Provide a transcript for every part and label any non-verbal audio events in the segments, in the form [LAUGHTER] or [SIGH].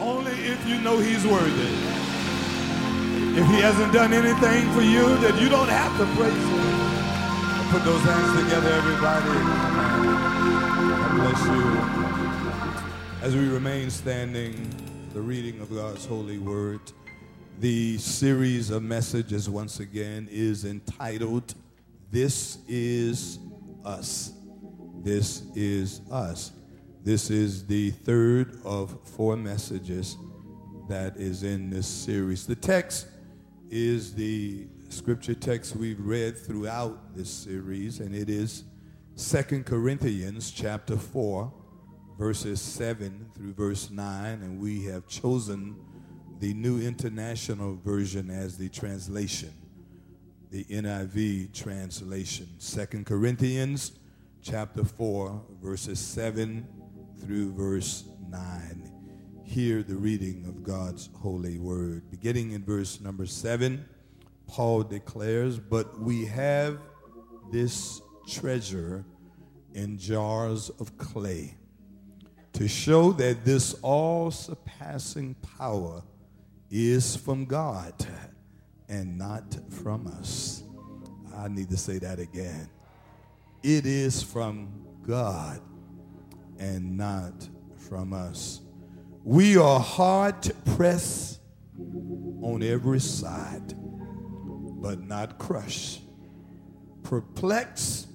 Only if you know he's worthy. If he hasn't done anything for you, then you don't have to praise him. Put those hands together, everybody. God bless you. As we remain standing, the reading of God's holy word, the series of messages once again is entitled, This is Us. This is Us. This is the third of four messages that is in this series. The text is the scripture text we've read throughout this series, and it is Second Corinthians chapter 4, verses 7 through verse 9, and we have chosen the New International Version as the translation, the NIV translation. Second Corinthians chapter 4, verses 7 through verse 9. Hear the reading of God's holy word. Beginning in verse number 7, Paul declares, But we have this treasure in jars of clay to show that this all surpassing power is from God and not from us. I need to say that again. It is from God and not from us. We are hard pressed on every side, but not crushed, perplexed,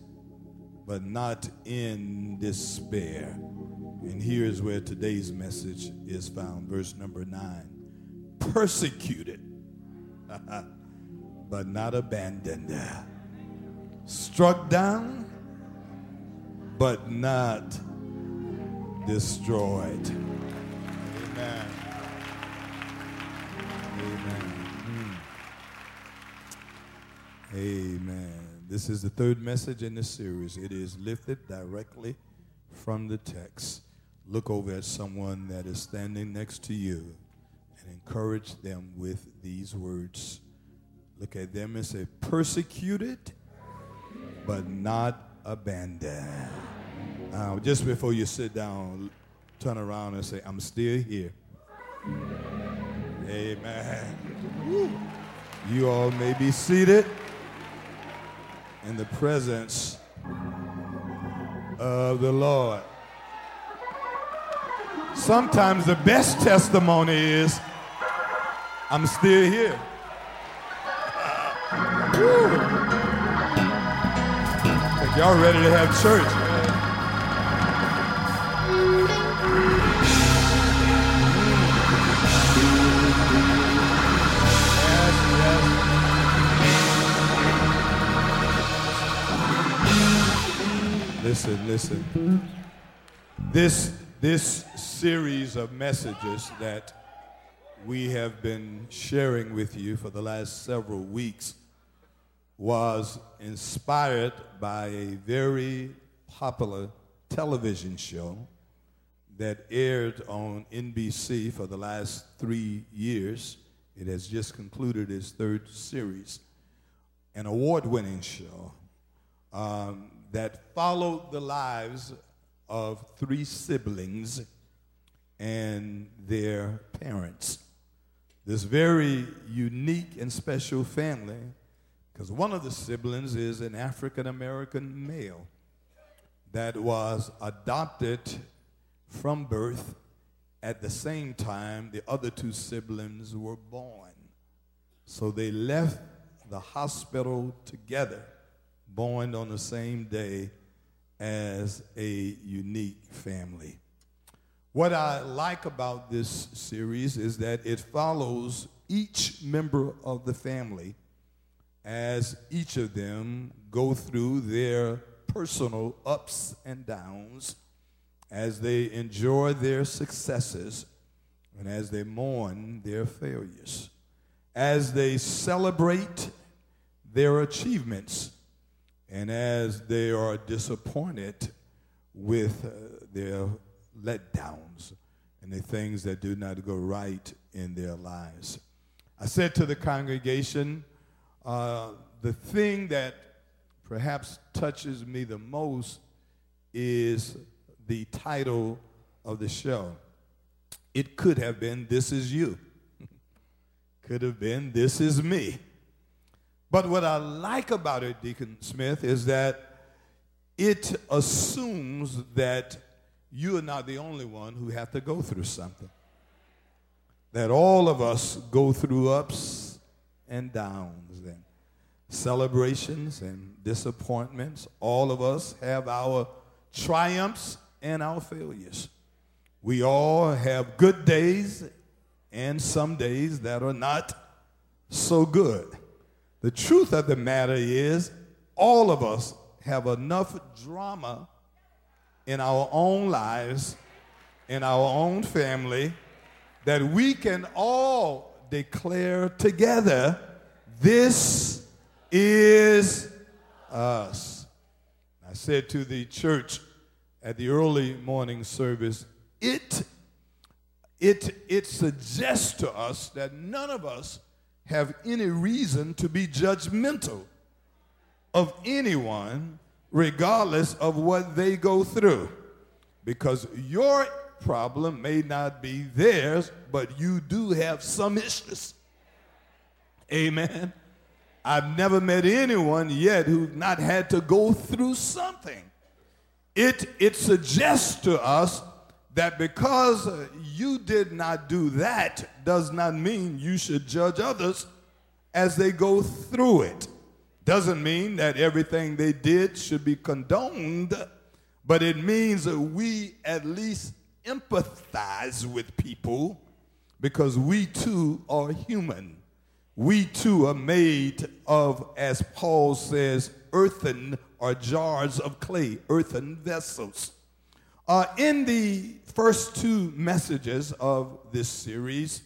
but not in despair. And here's where today's message is found, verse number nine persecuted, [LAUGHS] but not abandoned, struck down, but not destroyed. Amen. Amen. Mm. Amen. This is the third message in this series. It is lifted directly from the text. Look over at someone that is standing next to you and encourage them with these words. Look at them and say, persecuted, but not abandoned. Now, just before you sit down, turn around and say, I'm still here. Amen. You all may be seated in the presence of the Lord. Sometimes the best testimony is, I'm still here. [LAUGHS] y'all ready to have church. Listen, listen. This, this series of messages that we have been sharing with you for the last several weeks was inspired by a very popular television show that aired on NBC for the last three years. It has just concluded its third series. An award winning show. Um, that followed the lives of three siblings and their parents. This very unique and special family, because one of the siblings is an African American male that was adopted from birth at the same time the other two siblings were born. So they left the hospital together born on the same day as a unique family. What I like about this series is that it follows each member of the family as each of them go through their personal ups and downs, as they enjoy their successes, and as they mourn their failures, as they celebrate their achievements and as they are disappointed with uh, their letdowns and the things that do not go right in their lives. I said to the congregation, uh, the thing that perhaps touches me the most is the title of the show. It could have been, This is you. [LAUGHS] could have been, This is me. But what I like about it, Deacon Smith, is that it assumes that you are not the only one who have to go through something. That all of us go through ups and downs and celebrations and disappointments. All of us have our triumphs and our failures. We all have good days and some days that are not so good. The truth of the matter is, all of us have enough drama in our own lives, in our own family, that we can all declare together this is us. I said to the church at the early morning service, it, it, it suggests to us that none of us have any reason to be judgmental of anyone, regardless of what they go through. Because your problem may not be theirs, but you do have some issues. Amen. I've never met anyone yet who's not had to go through something. It, it suggests to us that because you did not do that does not mean you should judge others as they go through it. Doesn't mean that everything they did should be condoned, but it means that we at least empathize with people because we too are human. We too are made of, as Paul says, earthen or jars of clay, earthen vessels. Uh, in the first two messages of this series,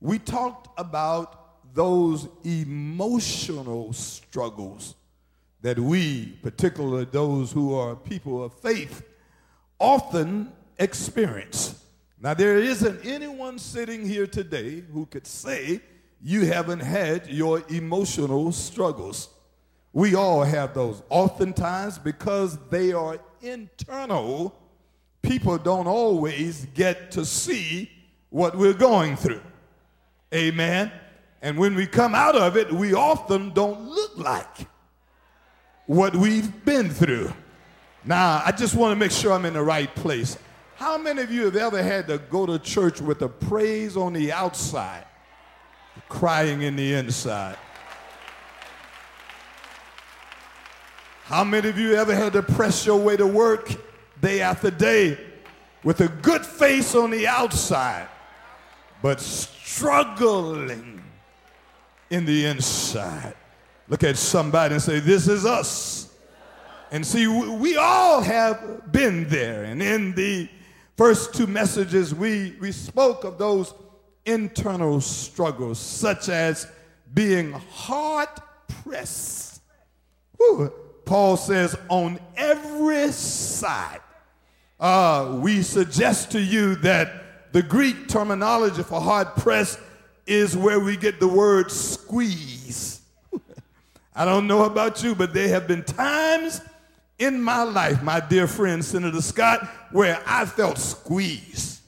we talked about those emotional struggles that we, particularly those who are people of faith, often experience. Now, there isn't anyone sitting here today who could say you haven't had your emotional struggles. We all have those. Oftentimes, because they are internal, people don't always get to see what we're going through. Amen. And when we come out of it, we often don't look like what we've been through. Now, I just want to make sure I'm in the right place. How many of you have ever had to go to church with the praise on the outside, crying in the inside? How many of you ever had to press your way to work day after day with a good face on the outside, but struggling in the inside. Look at somebody and say, This is us. And see, we all have been there. And in the first two messages, we, we spoke of those internal struggles, such as being hard pressed. Paul says, on every side uh, we suggest to you that the Greek terminology for hard pressed is where we get the word squeeze. I don't know about you, but there have been times in my life, my dear friend Senator Scott, where I felt squeezed.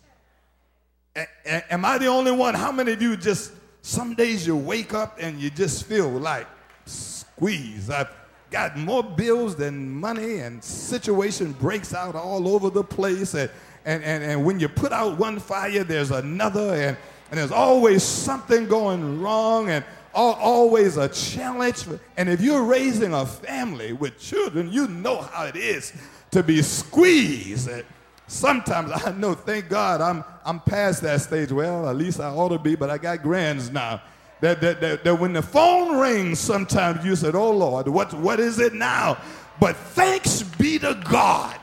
A- a- am I the only one? How many of you just, some days you wake up and you just feel like squeeze? I've, got more bills than money and situation breaks out all over the place and, and, and, and when you put out one fire there's another and, and there's always something going wrong and all, always a challenge. And if you're raising a family with children you know how it is to be squeezed. And sometimes i know thank god i'm, I'm past that stage. Well at least i ought to be but i got grands now that, that, that, that when the phone rings, sometimes you said, Oh Lord, what, what is it now? But thanks be to God,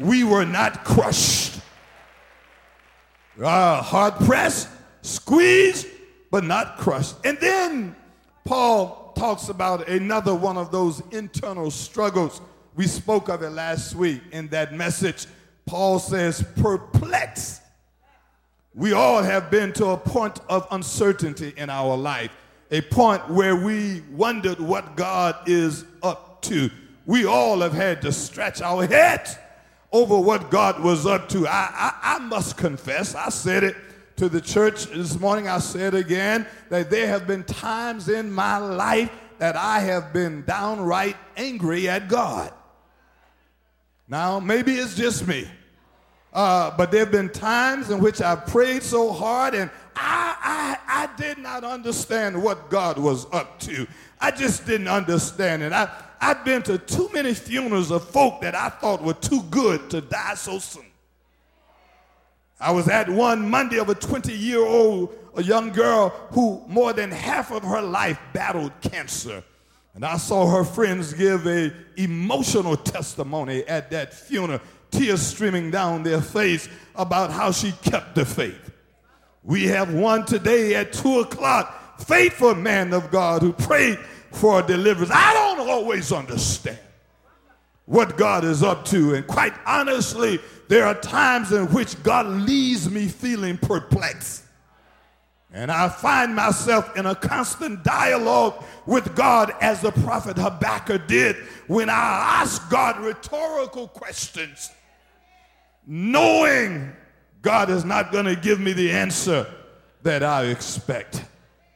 we were not crushed. Uh, hard pressed, squeezed, but not crushed. And then Paul talks about another one of those internal struggles. We spoke of it last week in that message. Paul says, perplexed we all have been to a point of uncertainty in our life, a point where we wondered what God is up to. We all have had to stretch our heads over what God was up to. I, I, I must confess, I said it to the church this morning, I said again, that there have been times in my life that I have been downright angry at God. Now, maybe it's just me. Uh, but there have been times in which I've prayed so hard and I, I, I did not understand what God was up to. I just didn't understand it. I, I've been to too many funerals of folk that I thought were too good to die so soon. I was at one Monday of a 20 year old a young girl who more than half of her life battled cancer. And I saw her friends give a emotional testimony at that funeral, tears streaming down their face about how she kept the faith. We have one today at two o'clock, faithful man of God who prayed for deliverance. I don't always understand what God is up to. And quite honestly, there are times in which God leaves me feeling perplexed. And I find myself in a constant dialogue with God as the prophet Habakkuk did when I ask God rhetorical questions, knowing God is not going to give me the answer that I expect.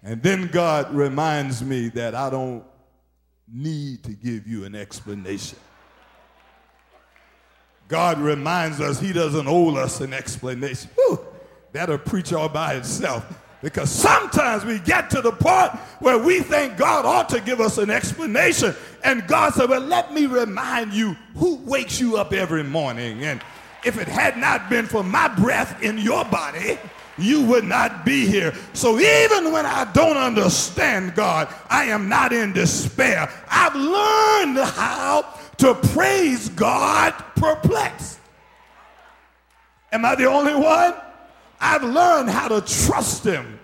And then God reminds me that I don't need to give you an explanation. God reminds us he doesn't owe us an explanation. Whew, that'll preach all by itself. Because sometimes we get to the point where we think God ought to give us an explanation. And God said, Well, let me remind you who wakes you up every morning. And if it had not been for my breath in your body, you would not be here. So even when I don't understand God, I am not in despair. I've learned how to praise God perplexed. Am I the only one? I've learned how to trust him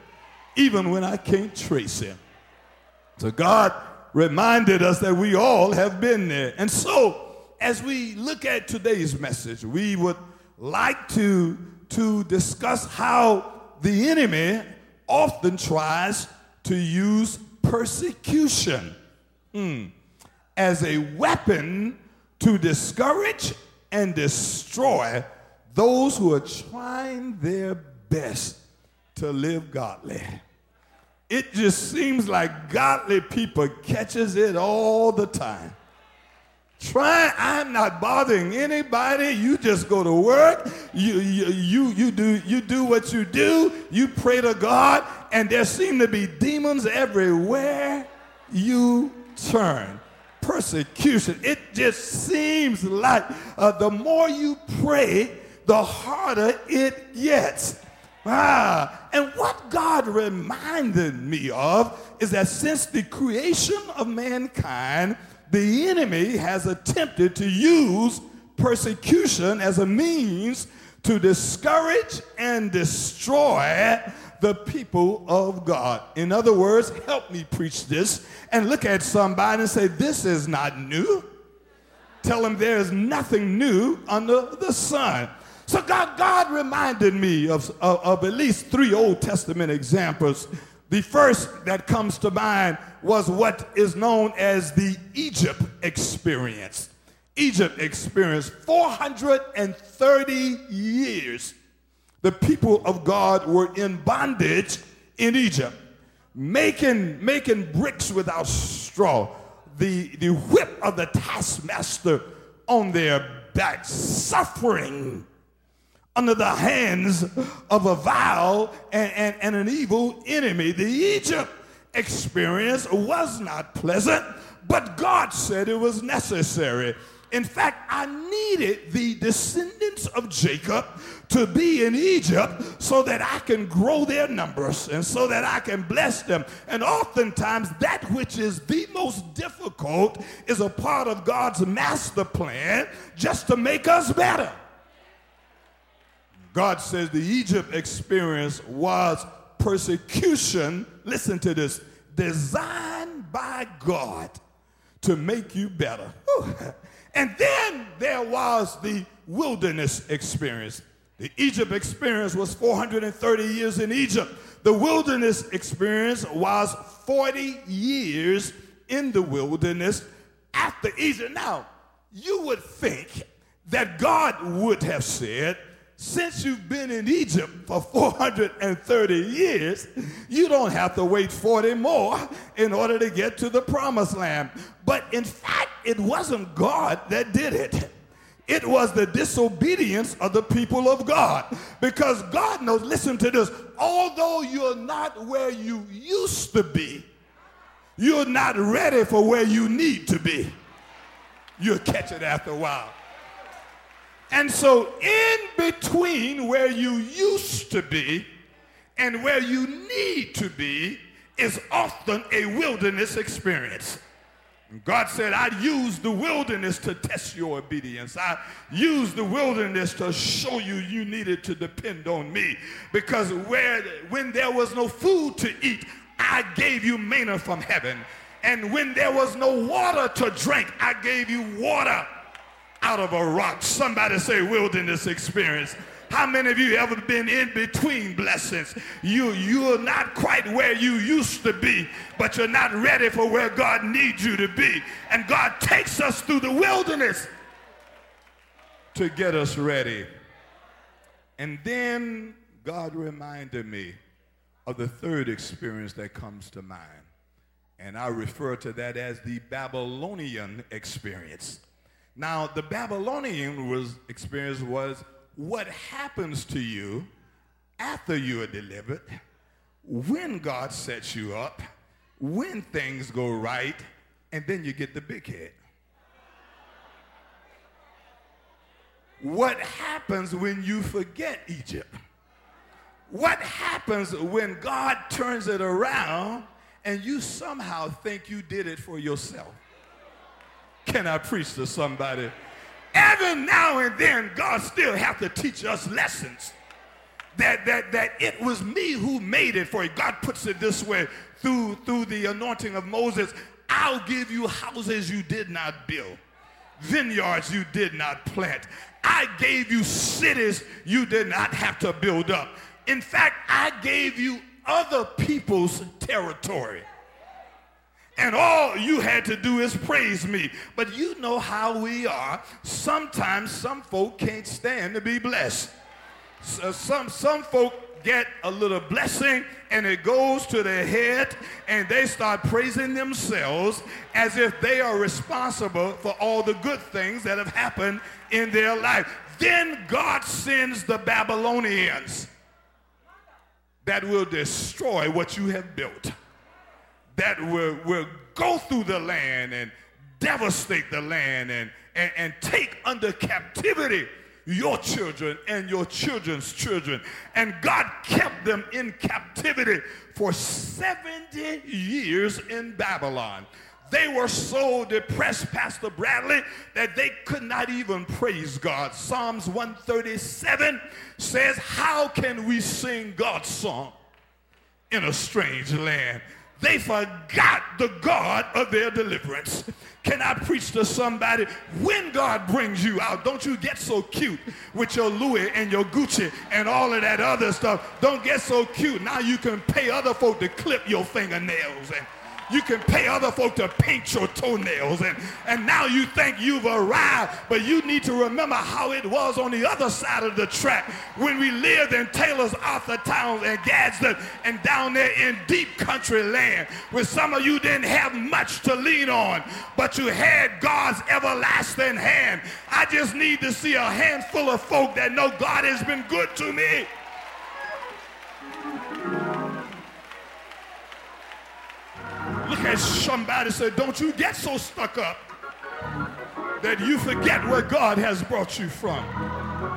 even when I can't trace him. So God reminded us that we all have been there. And so, as we look at today's message, we would like to, to discuss how the enemy often tries to use persecution mm, as a weapon to discourage and destroy those who are trying their best to live godly. It just seems like godly people catches it all the time. Try, I'm not bothering anybody. You just go to work. You, you, you, you, do, you do what you do. You pray to God, and there seem to be demons everywhere you turn persecution. It just seems like uh, the more you pray, the harder it gets. Ah, and what God reminded me of is that since the creation of mankind, the enemy has attempted to use persecution as a means to discourage and destroy the people of God. In other words, help me preach this and look at somebody and say, This is not new. Tell them there is nothing new under the sun. So God, God reminded me of, of, of at least three Old Testament examples. The first that comes to mind was what is known as the Egypt experience. Egypt experience 430 years. The people of God were in bondage in Egypt, making, making bricks without straw, the, the whip of the taskmaster on their backs, suffering under the hands of a vile and, and, and an evil enemy. The Egypt experience was not pleasant, but God said it was necessary. In fact, I needed the descendants of Jacob to be in Egypt so that I can grow their numbers and so that I can bless them. And oftentimes, that which is the most difficult is a part of God's master plan just to make us better. God says the Egypt experience was persecution, listen to this, designed by God to make you better. And then there was the wilderness experience. The Egypt experience was 430 years in Egypt. The wilderness experience was 40 years in the wilderness after Egypt. Now, you would think that God would have said, since you've been in Egypt for 430 years, you don't have to wait 40 more in order to get to the promised land. But in fact, it wasn't God that did it. It was the disobedience of the people of God. Because God knows, listen to this, although you're not where you used to be, you're not ready for where you need to be. You'll catch it after a while. And so, in between where you used to be and where you need to be is often a wilderness experience. God said, I use the wilderness to test your obedience. I use the wilderness to show you you needed to depend on me. Because where, when there was no food to eat, I gave you manna from heaven. And when there was no water to drink, I gave you water out of a rock. Somebody say wilderness experience. How many of you ever been in between blessings? You, you're not quite where you used to be, but you're not ready for where God needs you to be. And God takes us through the wilderness to get us ready. And then God reminded me of the third experience that comes to mind. And I refer to that as the Babylonian experience. Now, the Babylonian was, experience was what happens to you after you are delivered, when God sets you up, when things go right, and then you get the big head. What happens when you forget Egypt? What happens when God turns it around and you somehow think you did it for yourself? Can I preach to somebody? Every now and then, God still have to teach us lessons. That, that, that it was me who made it for you. God puts it this way through, through the anointing of Moses. I'll give you houses you did not build, vineyards you did not plant. I gave you cities you did not have to build up. In fact, I gave you other people's territory and all you had to do is praise me. But you know how we are. Sometimes some folk can't stand to be blessed. So uh, some, some folk get a little blessing and it goes to their head and they start praising themselves as if they are responsible for all the good things that have happened in their life. Then God sends the Babylonians that will destroy what you have built that will, will go through the land and devastate the land and, and, and take under captivity your children and your children's children. And God kept them in captivity for 70 years in Babylon. They were so depressed, Pastor Bradley, that they could not even praise God. Psalms 137 says, How can we sing God's song in a strange land? They forgot the God of their deliverance. Can I preach to somebody? When God brings you out, don't you get so cute with your Louis and your Gucci and all of that other stuff. Don't get so cute. Now you can pay other folk to clip your fingernails and you can pay other folk to paint your toenails and, and now you think you've arrived but you need to remember how it was on the other side of the track when we lived in Taylor's Arthur Towns and Gadsden and down there in deep country land where some of you didn't have much to lean on but you had God's everlasting hand. I just need to see a handful of folk that know God has been good to me Look at somebody say, don't you get so stuck up that you forget where God has brought you from.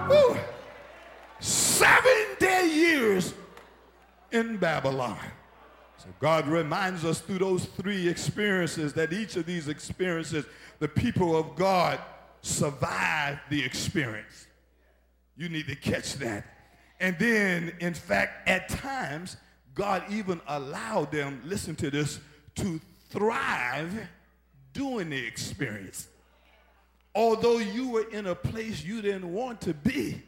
Woo. 70 years in Babylon. So God reminds us through those three experiences that each of these experiences, the people of God survived the experience. You need to catch that. And then, in fact, at times, God even allowed them, listen to this, to thrive during the experience. Although you were in a place you didn't want to be,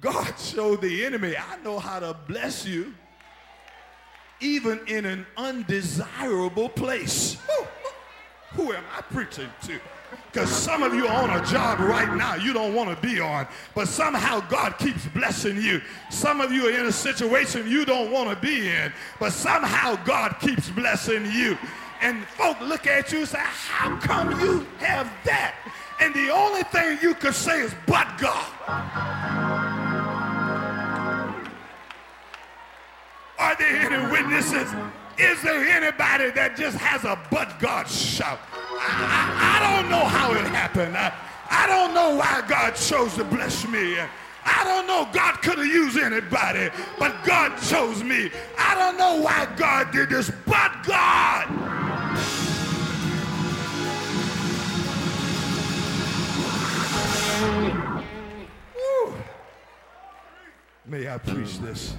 God showed the enemy, I know how to bless you even in an undesirable place. Who am I preaching to? Because some of you are on a job right now you don't want to be on, but somehow God keeps blessing you. Some of you are in a situation you don't want to be in, but somehow God keeps blessing you. And folk look at you and say, How come you have that? And the only thing you could say is, But God. Are there any witnesses? Is there anybody that just has a but God shout? I, I, I don't know how it happened. I, I don't know why God chose to bless me. I don't know. God could have used anybody, but God chose me. I don't know why God did this, but God. May I preach this?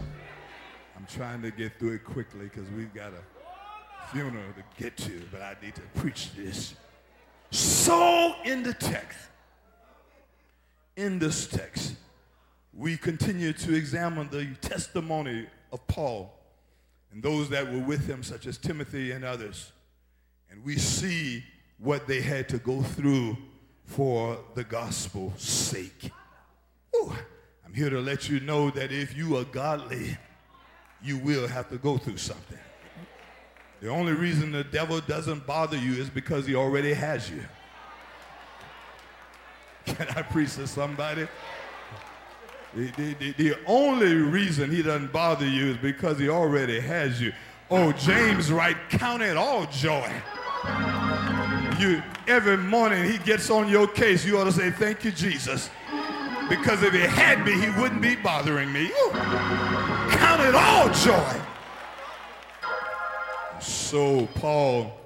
Trying to get through it quickly because we've got a funeral to get to, but I need to preach this. So in the text, in this text, we continue to examine the testimony of Paul and those that were with him, such as Timothy and others. And we see what they had to go through for the gospel's sake. Ooh, I'm here to let you know that if you are godly, you will have to go through something. The only reason the devil doesn't bother you is because he already has you. [LAUGHS] Can I preach to somebody? The, the, the, the, only reason he doesn't bother you is because he already has you. Oh, James right, count it all joy. You every morning he gets on your case, you ought to say, Thank you, Jesus. Because if he had me, he wouldn't be bothering me. Ooh. It all joy. So, Paul,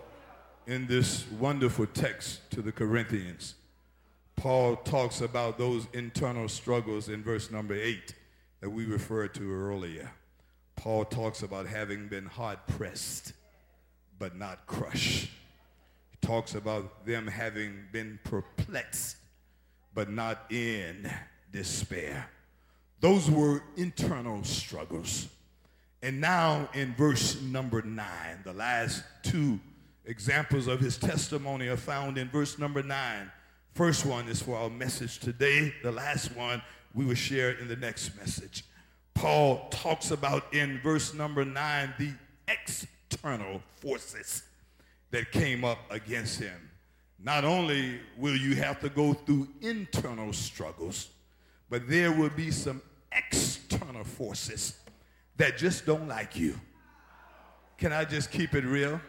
in this wonderful text to the Corinthians, Paul talks about those internal struggles in verse number eight that we referred to earlier. Paul talks about having been hard pressed, but not crushed. He talks about them having been perplexed, but not in despair. Those were internal struggles. And now in verse number nine, the last two examples of his testimony are found in verse number nine. First one is for our message today. The last one we will share in the next message. Paul talks about in verse number nine the external forces that came up against him. Not only will you have to go through internal struggles, but there will be some external forces that just don't like you. Can I just keep it real?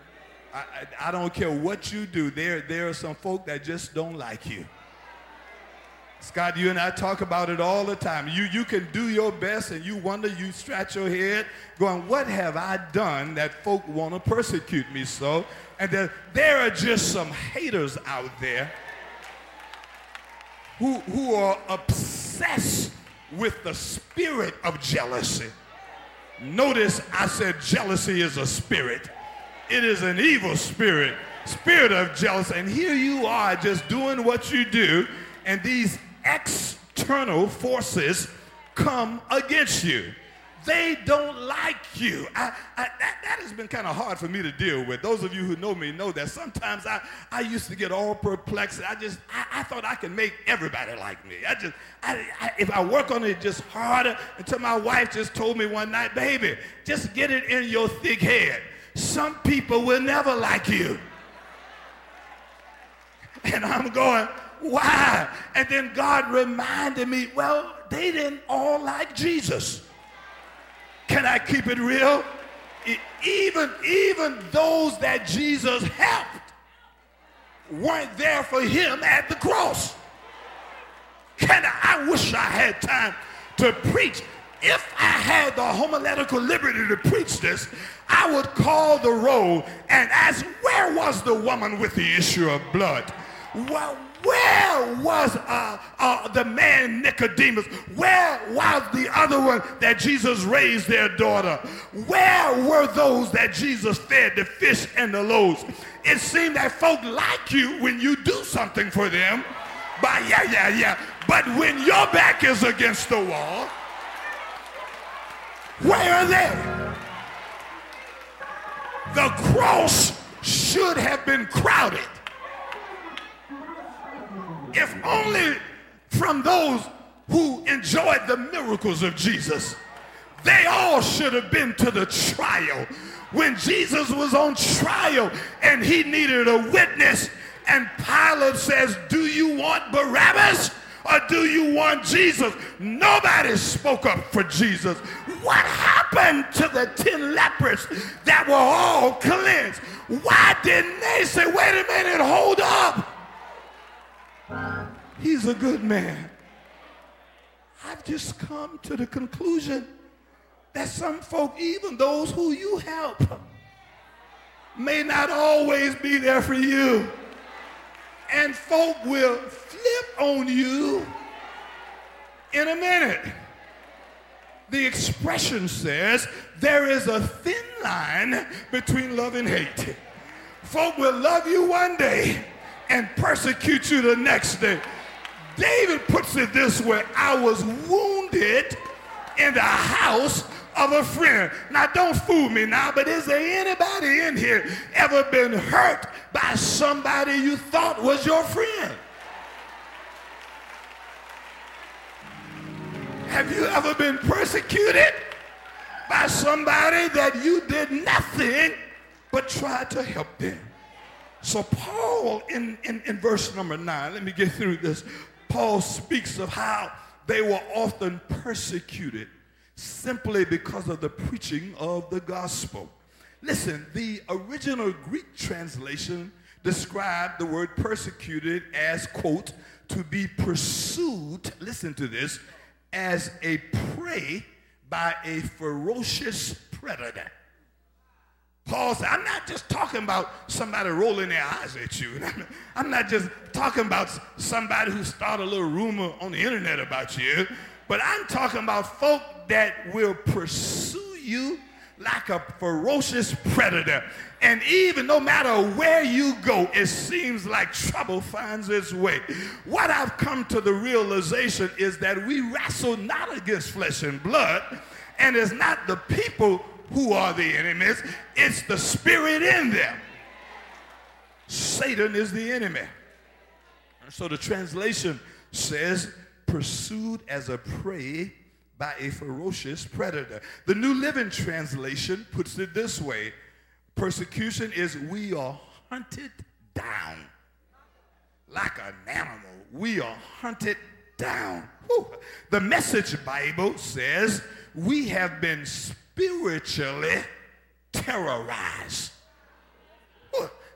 I, I, I, don't care what you do. There, there are some folk that just don't like you. Scott, you and I talk about it all the time. You, you can do your best and you wonder, you scratch your head going, what have I done that folk want to persecute me so? And there, there are just some haters out there who, who are obsessed with the spirit of jealousy. Notice I said jealousy is a spirit. It is an evil spirit, spirit of jealousy. And here you are just doing what you do, and these external forces come against you. They don't like you. I, I, that, that has been kind of hard for me to deal with. Those of you who know me know that sometimes I, I used to get all perplexed. I just, I, I thought I could make everybody like me. I just, I, if I work on it just harder, until my wife just told me one night, baby, just get it in your thick head. Some people will never like you. [LAUGHS] And I'm going, why? And then God reminded me, well, they didn't all like Jesus. Can I keep it real? Even, even those that Jesus helped weren't there for him at the cross. Can I, I wish I had time to preach. If I had the homiletical liberty to preach this, I would call the roll and ask, where was the woman with the issue of blood? Well, where was uh, uh, the man Nicodemus? Where was the other one that Jesus raised their daughter? Where were those that Jesus fed the fish and the loaves? It seemed that folk like you when you do something for them. But yeah, yeah, yeah. But when your back is against the wall, where are they? The cross should have been crowded if only from those who enjoyed the miracles of Jesus. They all should have been to the trial. When Jesus was on trial and he needed a witness, and Pilate says, Do you want Barabbas or do you want Jesus? Nobody spoke up for Jesus. What happened to the 10 lepers that were all cleansed? Why didn't they say, Wait a minute, hold up? He's a good man. I've just come to the conclusion that some folk, even those who you help, may not always be there for you. And folk will flip on you in a minute. The expression says there is a thin line between love and hate. Folk will love you one day and persecute you the next day. David puts it this way I was wounded in the house of a friend. Now, don't fool me now, but is there anybody in here ever been hurt by somebody you thought was your friend? Have you ever been persecuted by somebody that you did nothing but try to help them? So, Paul, in, in, in verse number nine, let me get through this. Paul speaks of how they were often persecuted simply because of the preaching of the gospel. Listen, the original Greek translation described the word persecuted as, quote, to be pursued, listen to this, as a prey by a ferocious predator. Paul said, I'm not just talking about somebody rolling their eyes at you. [LAUGHS] I'm not just talking about somebody who started a little rumor on the internet about you, but I'm talking about folk that will pursue you like a ferocious predator. And even no matter where you go, it seems like trouble finds its way. What I've come to the realization is that we wrestle not against flesh and blood, and it's not the people who are the enemies, it's the spirit in them. Satan is the enemy. And so the translation says, pursued as a prey by a ferocious predator. The New Living Translation puts it this way persecution is we are hunted down like an animal. We are hunted down. Whew. The Message Bible says we have been spiritually terrorized.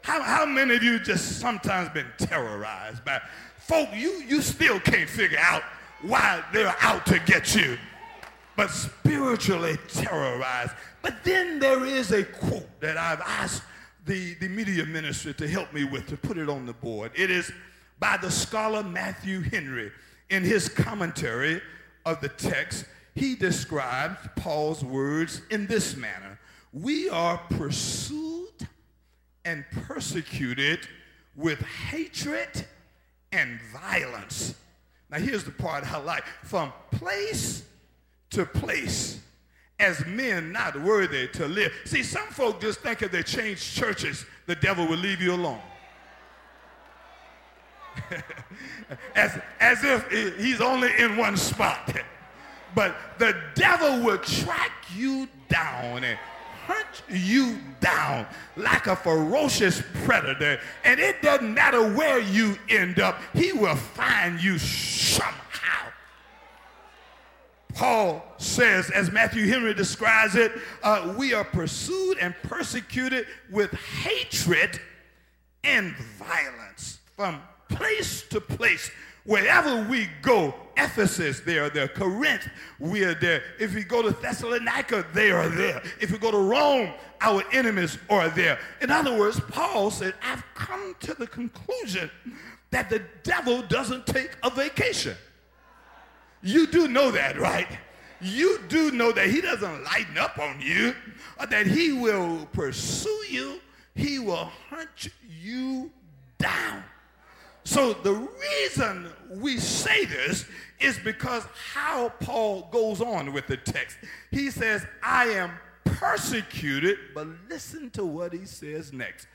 How, how many of you just sometimes been terrorized by folk you, you still can't figure out why they're out to get you? but spiritually terrorized. But then there is a quote that I've asked the, the media ministry to help me with to put it on the board. It is by the scholar Matthew Henry. In his commentary of the text, he describes Paul's words in this manner We are pursued and persecuted with hatred and violence. Now, here's the part I like from place to place as men not worthy to live. See, some folk just think if they change churches, the devil will leave you alone. [LAUGHS] as, as if he's only in one spot. [LAUGHS] But the devil will track you down and hunt you down like a ferocious predator. And it doesn't matter where you end up, he will find you somehow. Paul says, as Matthew Henry describes it, uh, we are pursued and persecuted with hatred and violence from place to place. Wherever we go, Ephesus, they are there. Corinth, we are there. If we go to Thessalonica, they are there. If we go to Rome, our enemies are there. In other words, Paul said, I've come to the conclusion that the devil doesn't take a vacation. You do know that, right? You do know that he doesn't lighten up on you, or that he will pursue you, he will hunt you down. So the reason we say this is because how Paul goes on with the text. He says, I am persecuted, but listen to what he says next,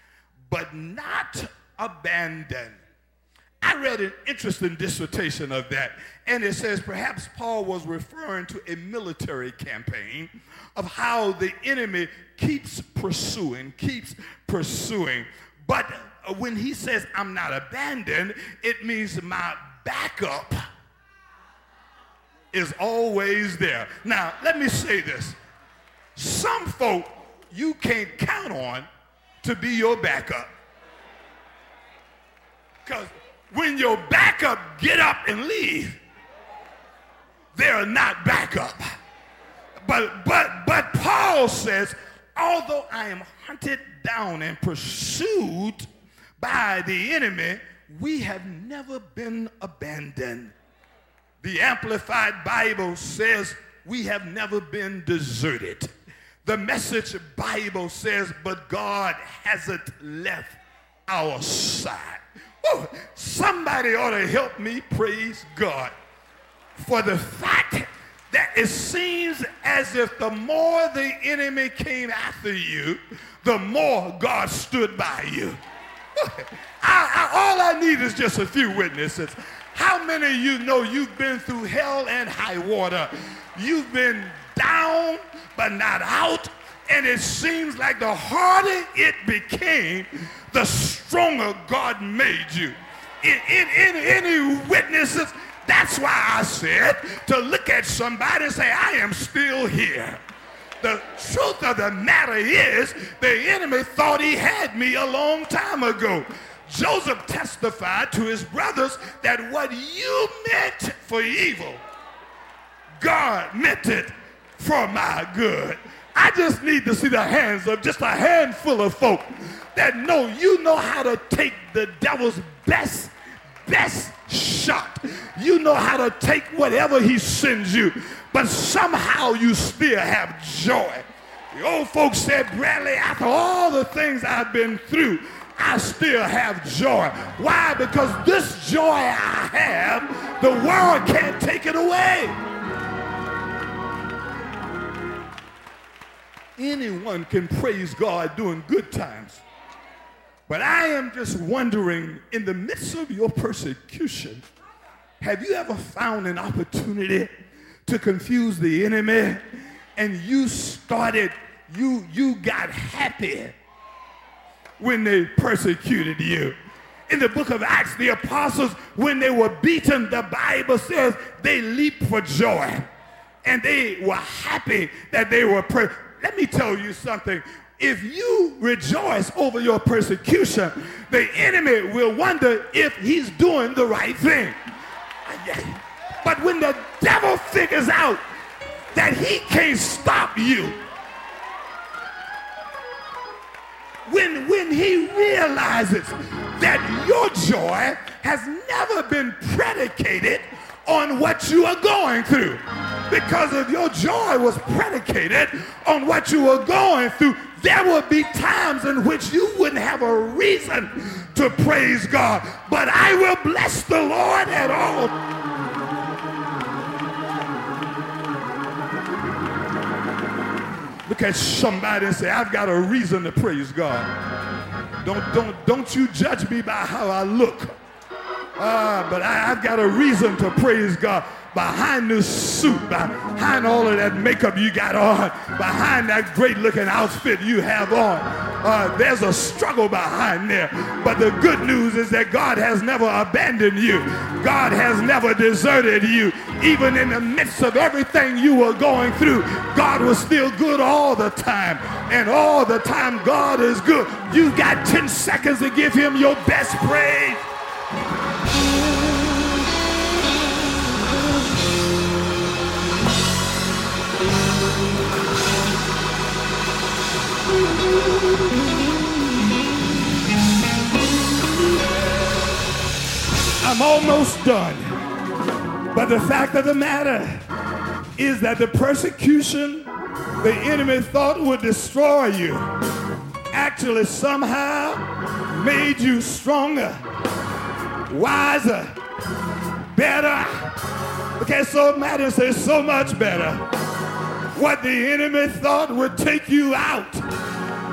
but not abandoned. I read an interesting dissertation of that, and it says perhaps Paul was referring to a military campaign of how the enemy keeps pursuing, keeps pursuing. But when he says, I'm not abandoned, it means my backup is always there. Now, let me say this. Some folk you can't count on to be your backup. Because when your backup get up and leave, they're not backup. But but but Paul says, although I am hunted down and pursued by the enemy, we have never been abandoned. The Amplified Bible says we have never been deserted. The Message Bible says, but God hasn't left our side. Ooh, somebody ought to help me praise God for the fact that it seems as if the more the enemy came after you, the more God stood by you. [LAUGHS] I, I, all I need is just a few witnesses. How many of you know you've been through hell and high water? You've been down but not out. And it seems like the harder it became, the stronger God made you. In, in, in any witnesses, that's why I said to look at somebody and say, I am still here. The truth of the matter is, the enemy thought he had me a long time ago. Joseph testified to his brothers that what you meant for evil, God meant it for my good. I just need to see the hands of just a handful of folk that know you know how to take the devil's best, best shot. You know how to take whatever he sends you, but somehow you still have joy. The old folks said, Bradley, after all the things I've been through, I still have joy. Why? Because this joy I have, the world can't take it away. Anyone can praise God during good times. But I am just wondering, in the midst of your persecution, have you ever found an opportunity to confuse the enemy and you started, you, you got happy when they persecuted you. In the book of Acts, the apostles, when they were beaten, the Bible says they leaped for joy. And they were happy that they were. Per- Let me tell you something. If you rejoice over your persecution, the enemy will wonder if he's doing the right thing. But when the devil figures out that he can't stop you, when, when he realizes that your joy has never been predicated on what you are going through. Because if your joy was predicated on what you were going through, there would be times in which you wouldn't have a reason to praise God. But I will bless the Lord at all Look at somebody and say, I've got a reason to praise God. Don't, don't, don't you judge me by how I look. Uh, but I, have got a reason to praise God behind this suit, behind all of that makeup you got on, behind that great looking outfit you have on. Uh, there's a struggle behind there. But the good news is that God has never abandoned you. God has never deserted you. Even in the midst of everything you were going through, God was still good all the time. And all the time, God is good. You've got 10 seconds to give him your best praise. I'm almost done. But the fact of the matter is that the persecution the enemy thought would destroy you actually somehow made you stronger, wiser, better. Okay, so matter says so much better. What the enemy thought would take you out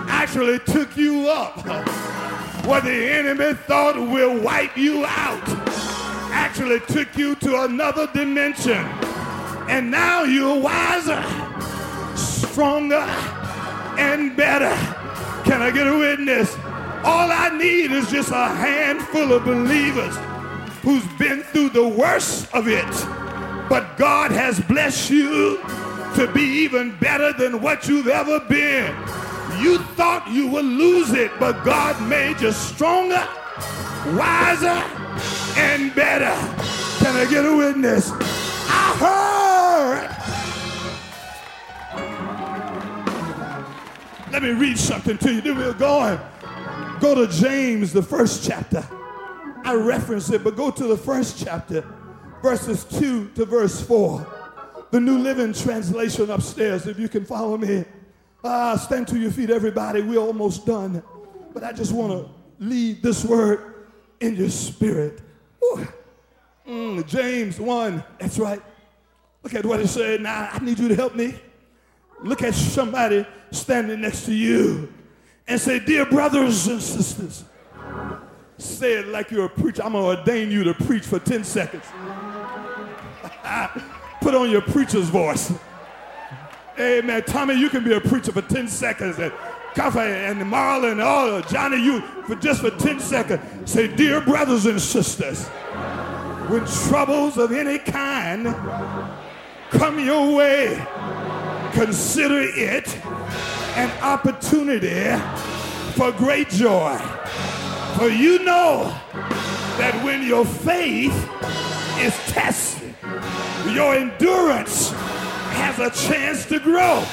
actually took you up. What the enemy thought will wipe you out actually took you to another dimension. And now you're wiser, stronger, and better. Can I get a witness? All I need is just a handful of believers who's been through the worst of it. But God has blessed you to be even better than what you've ever been. You thought you would lose it, but God made you stronger, wiser, and better. Can I get a witness? I heard. Let me read something to you. Then we're going. Go to James, the first chapter. I reference it, but go to the first chapter, verses 2 to verse 4. The New Living Translation upstairs, if you can follow me. Ah, stand to your feet, everybody. We're almost done. But I just want to leave this word in your spirit. Mm, James 1, that's right. Look at what it said. Now, I need you to help me. Look at somebody standing next to you and say, Dear brothers and sisters, say it like you're a preacher. I'm going to ordain you to preach for 10 seconds. [LAUGHS] Put on your preacher's voice. Amen. Tommy, you can be a preacher for 10 seconds. And Coffee and Marlon, all Johnny, you for just for 10 seconds. Say, dear brothers and sisters, when troubles of any kind come your way, consider it an opportunity for great joy. For you know that when your faith is tested, your endurance has a chance to grow.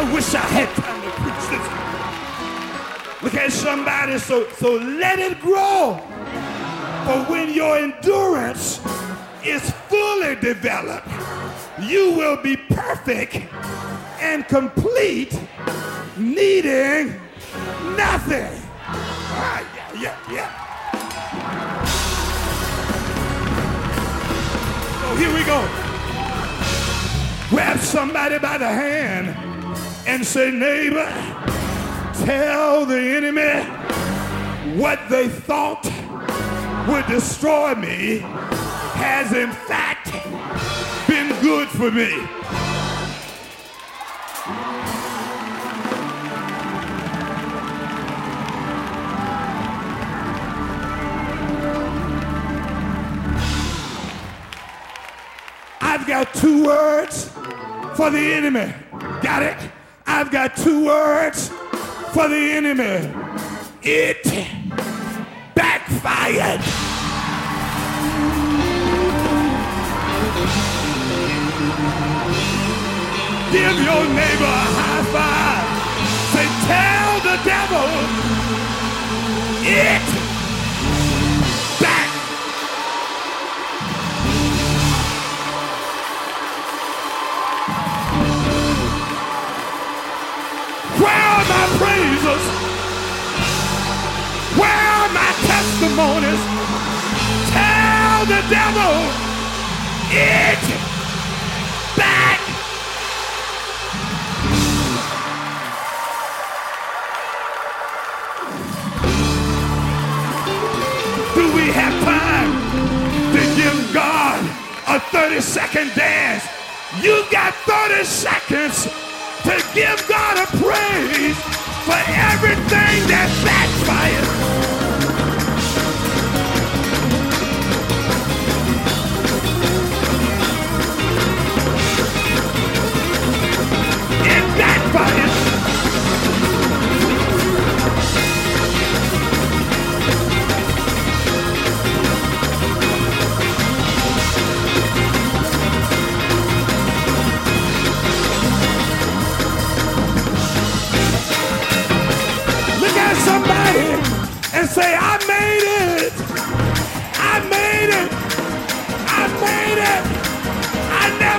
I wish I had time to preach this. Look at somebody, so, so let it grow. For when your endurance is fully developed, you will be perfect and complete, needing nothing. Ah, yeah, yeah, yeah. So here we go. Grab somebody by the hand and say, neighbor, tell the enemy what they thought would destroy me has in fact been good for me. I've got two words for the enemy. Got it? I've got two words for the enemy. It backfired. Give your neighbor a high five. Say, tell the devil it praises? Where are my testimonies? Tell the devil it back. Do we have time to give God a 30 second dance? You got 30 seconds to give God a praise for everything that backfired.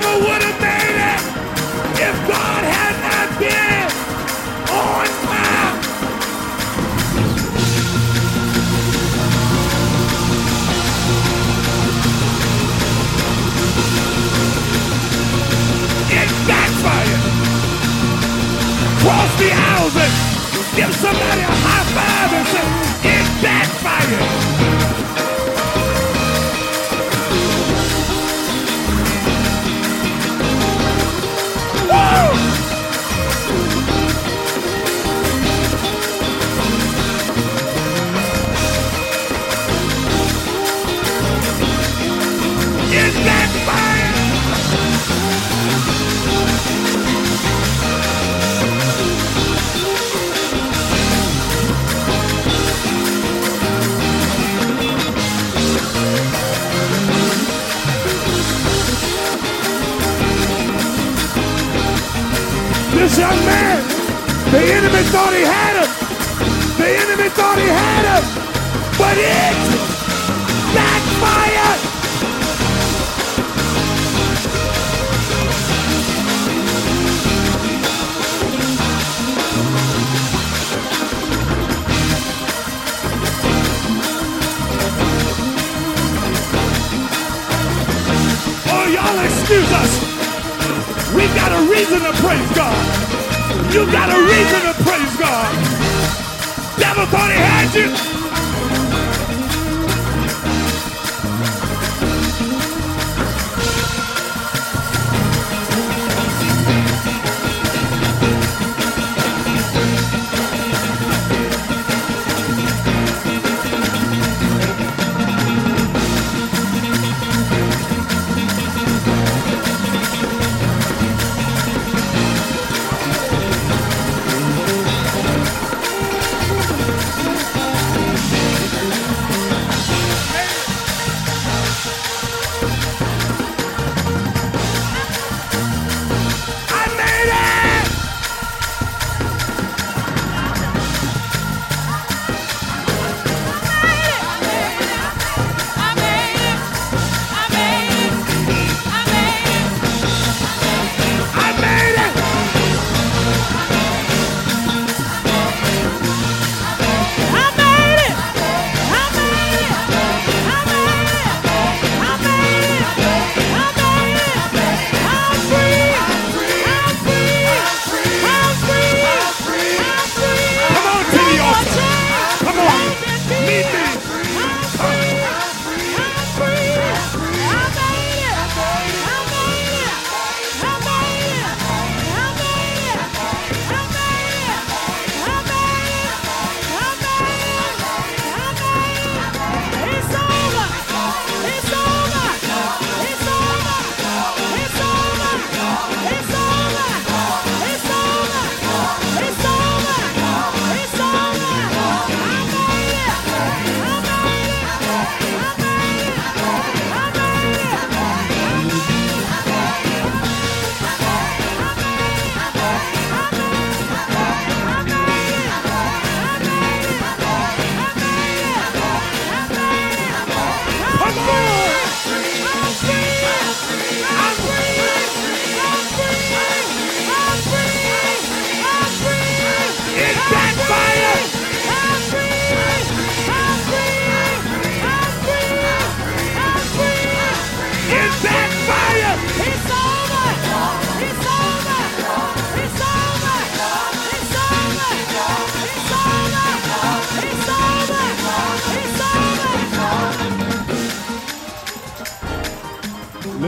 Never would have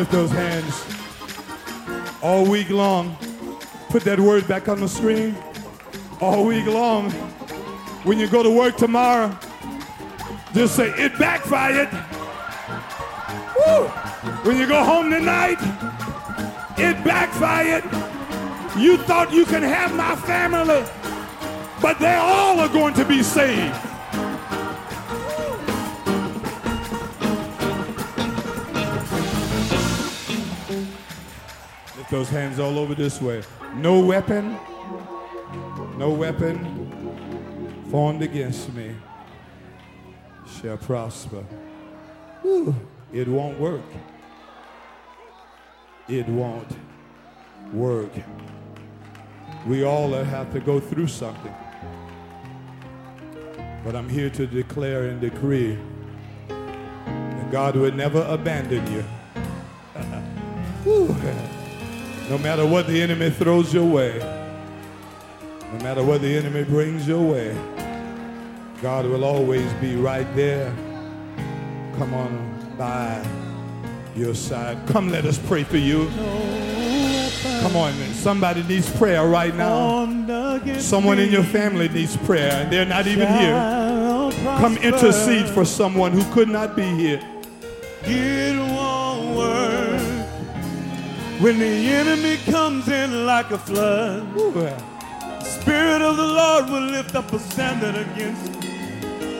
Lift those hands all week long. Put that word back on the screen. All week long. When you go to work tomorrow, just say, it backfired. Woo! When you go home tonight, it backfired. You thought you can have my family, but they all are going to be saved. Those hands all over this way. No weapon, no weapon formed against me shall prosper. Whew. It won't work. It won't work. We all have to go through something. But I'm here to declare and decree that God will never abandon you. [LAUGHS] Whew. No matter what the enemy throws your way, no matter what the enemy brings your way, God will always be right there. Come on by your side. Come, let us pray for you. Come on, man. somebody needs prayer right now. Someone in your family needs prayer, and they're not even here. Come intercede for someone who could not be here. It won't work when the enemy comes in like a flood. the Spirit of the Lord will lift up a standard against it.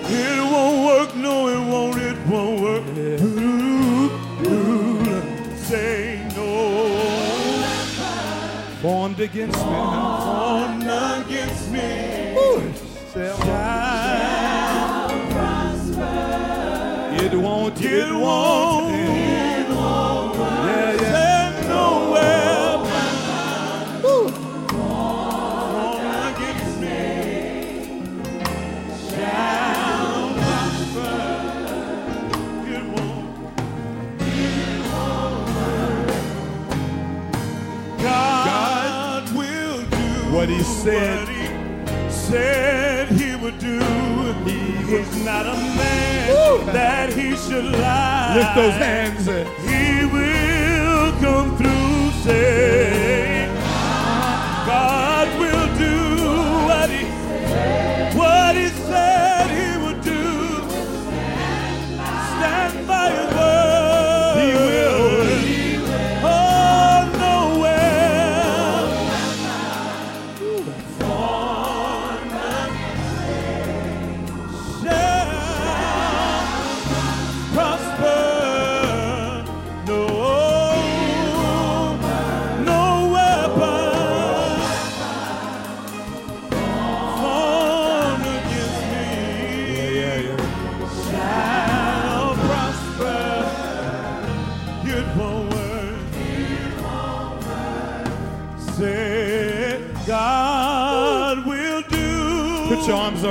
It won't work, no, it won't, it won't work. Say no. Formed against me. Formed against me. It won't, It it won't. What he said. what he said he would do. He was not a man that he should lie. Lift those hands. He will come through, say, God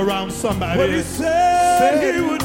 around somebody. what He Said He would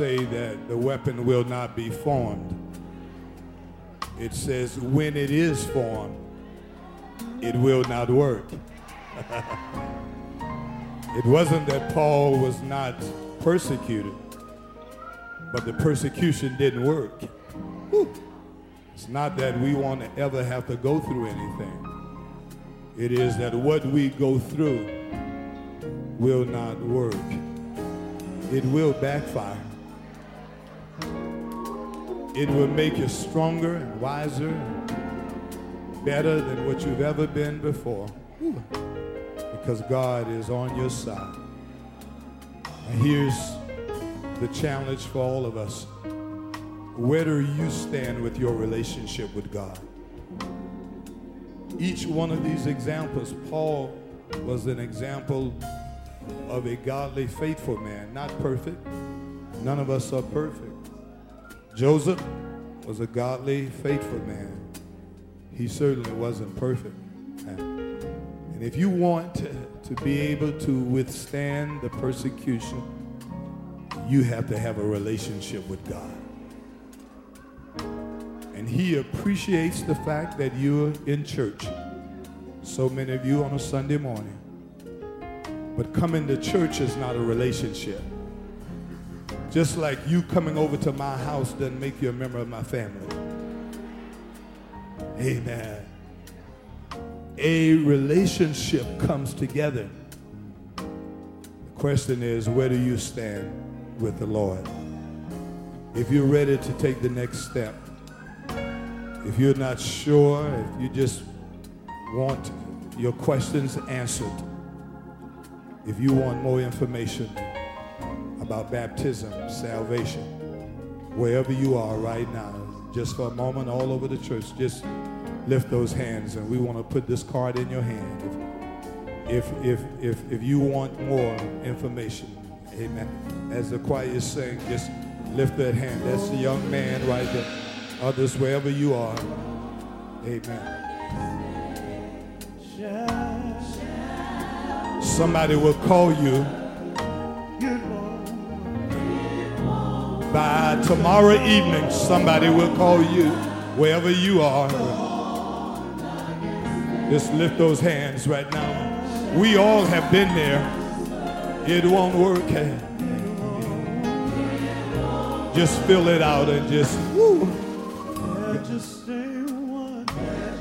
say that the weapon will not be formed. It says when it is formed, it will not work. [LAUGHS] it wasn't that Paul was not persecuted, but the persecution didn't work. Whew. It's not that we want to ever have to go through anything. It is that what we go through will not work. It will backfire. It will make you stronger and wiser, better than what you've ever been before. Because God is on your side. And here's the challenge for all of us. Where do you stand with your relationship with God? Each one of these examples, Paul was an example of a godly, faithful man, not perfect. None of us are perfect. Joseph was a godly, faithful man. He certainly wasn't perfect. And if you want to, to be able to withstand the persecution, you have to have a relationship with God. And he appreciates the fact that you're in church. So many of you on a Sunday morning. But coming to church is not a relationship. Just like you coming over to my house doesn't make you a member of my family. Amen. A relationship comes together. The question is, where do you stand with the Lord? if you're ready to take the next step, if you're not sure, if you just want your questions answered, if you want more information about baptism, salvation, wherever you are right now, just for a moment all over the church, just lift those hands and we want to put this card in your hand. If, if, if, if you want more information, amen. As the choir is saying, just lift that hand. That's the young man right there. Others, wherever you are, amen. Somebody will call you by tomorrow evening. Somebody will call you wherever you are. Just lift those hands right now. We all have been there. It won't work. Just fill it out and just woo. Just stay one.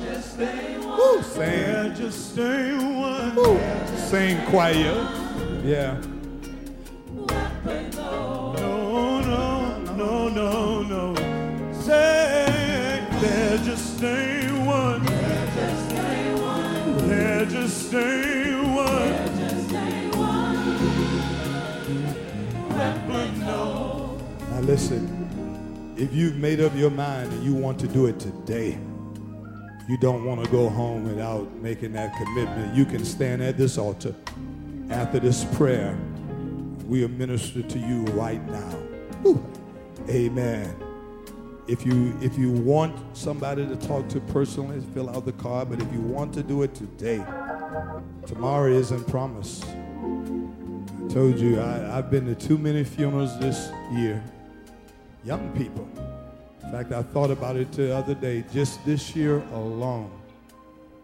Just stay one. Woo, sing. Just stay one. Woo. Sing choir. Yeah. Listen, if you've made up your mind and you want to do it today, you don't want to go home without making that commitment, you can stand at this altar after this prayer. We'll minister to you right now. Amen. If you if you want somebody to talk to personally, fill out the card. But if you want to do it today, tomorrow isn't promised. I told you I, I've been to too many funerals this year. Young people. In fact, I thought about it the other day. Just this year alone,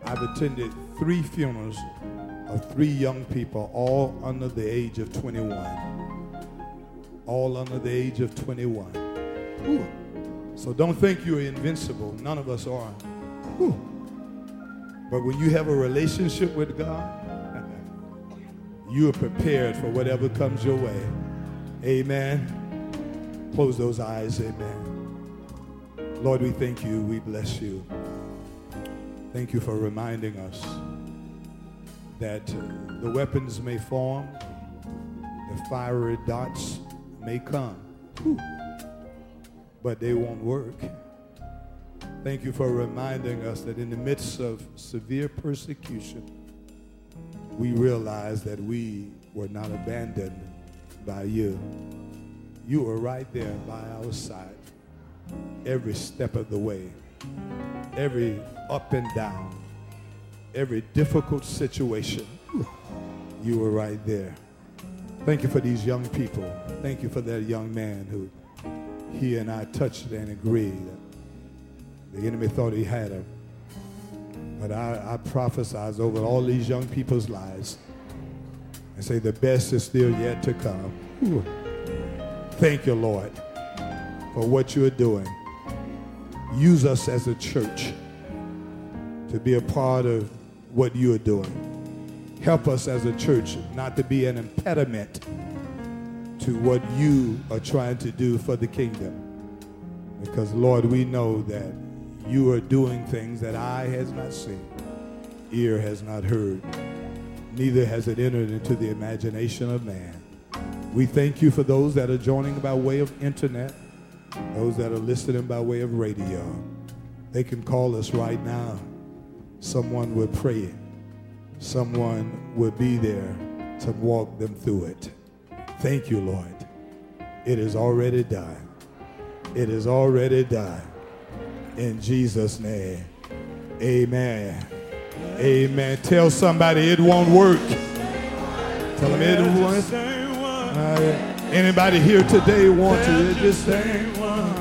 I've attended three funerals of three young people, all under the age of 21. All under the age of 21. Whew. So don't think you're invincible. None of us are. But when you have a relationship with God, [LAUGHS] you are prepared for whatever comes your way. Amen. Close those eyes. Amen. Lord, we thank you. We bless you. Thank you for reminding us that the weapons may form, the fiery dots may come, Whew. but they won't work. Thank you for reminding us that in the midst of severe persecution, we realize that we were not abandoned by you. You were right there by our side every step of the way, every up and down, every difficult situation. You were right there. Thank you for these young people. Thank you for that young man who he and I touched and agreed. The enemy thought he had him. But I, I prophesize over all these young people's lives and say the best is still yet to come. Ooh. Thank you, Lord, for what you're doing. Use us as a church to be a part of what you are doing. Help us as a church not to be an impediment to what you are trying to do for the kingdom. Because, Lord, we know that you are doing things that eye has not seen, ear has not heard, neither has it entered into the imagination of man. We thank you for those that are joining by way of internet, those that are listening by way of radio. They can call us right now. Someone will pray. It. Someone will be there to walk them through it. Thank you, Lord. It is already done. It is already done. In Jesus' name. Amen. Amen. Tell somebody it won't work. Tell them it won't. Uh, anybody here today want to just stay one.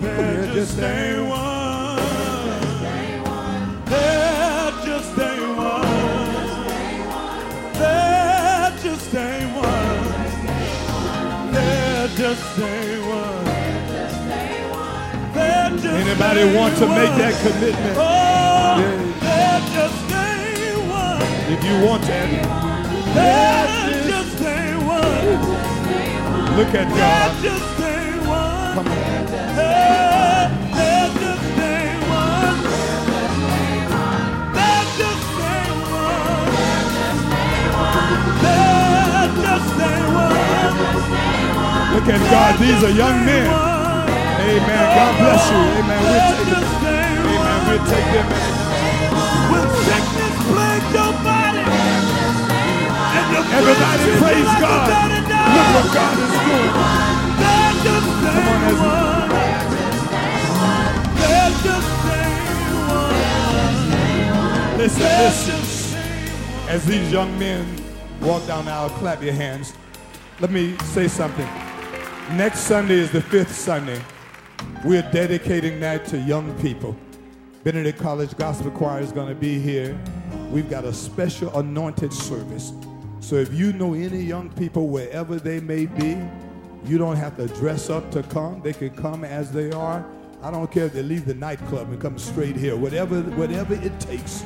There just stay one. There just stay one. There just stay one. There just stay one. There just anybody want to make one. that commitment? Oh, Yeah. just stay one. If you want to, Look at God. Just one. Come on. Look at God. These are young men. Amen. God bless you. Amen. We'll There's take them. Amen. We'll take them. When sickness plagued your body, Everybody praise is like a God. Look what God is Listen, listen. As these young men walk down the aisle, clap your hands. Let me say something. Next Sunday is the fifth Sunday. We're dedicating that to young people. Benedict College Gospel Choir is going to be here. We've got a special anointed service. So if you know any young people, wherever they may be, you don't have to dress up to come. They can come as they are. I don't care if they leave the nightclub and come straight here. Whatever, whatever it takes.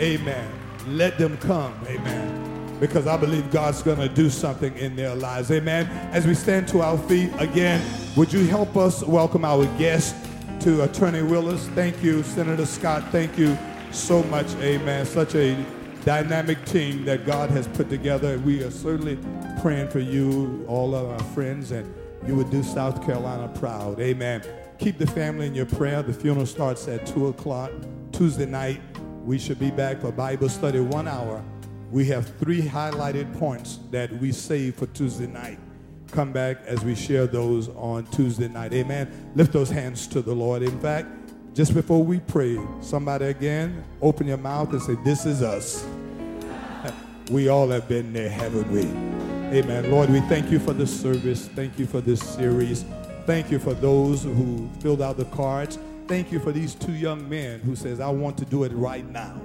Amen. Let them come. Amen. Because I believe God's going to do something in their lives. Amen. As we stand to our feet again, would you help us welcome our guest to Attorney Willis? Thank you, Senator Scott. Thank you so much. Amen. Such a dynamic team that God has put together. We are certainly praying for you, all of our friends, and you would do South Carolina proud. Amen. Keep the family in your prayer. The funeral starts at 2 o'clock Tuesday night. We should be back for Bible study one hour. We have three highlighted points that we save for Tuesday night. Come back as we share those on Tuesday night. Amen. Lift those hands to the Lord. In fact, just before we pray, somebody again, open your mouth and say, This is us. [LAUGHS] We all have been there, haven't we? Amen. Lord, we thank you for this service. Thank you for this series. Thank you for those who filled out the cards. Thank you for these two young men who says, I want to do it right now.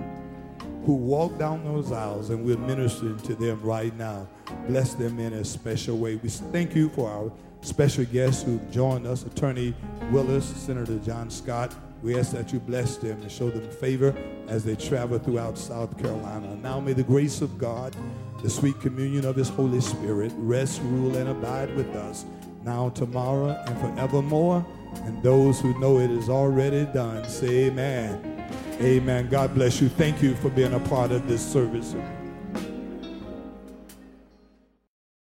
Who walk down those aisles and we're ministering to them right now. Bless them in a special way. We thank you for our special guests who joined us, Attorney Willis, Senator John Scott. We ask that you bless them and show them favor as they travel throughout South Carolina. Now may the grace of God, the sweet communion of his Holy Spirit rest, rule, and abide with us now, tomorrow, and forevermore. And those who know it is already done, say amen. Amen. God bless you. Thank you for being a part of this service.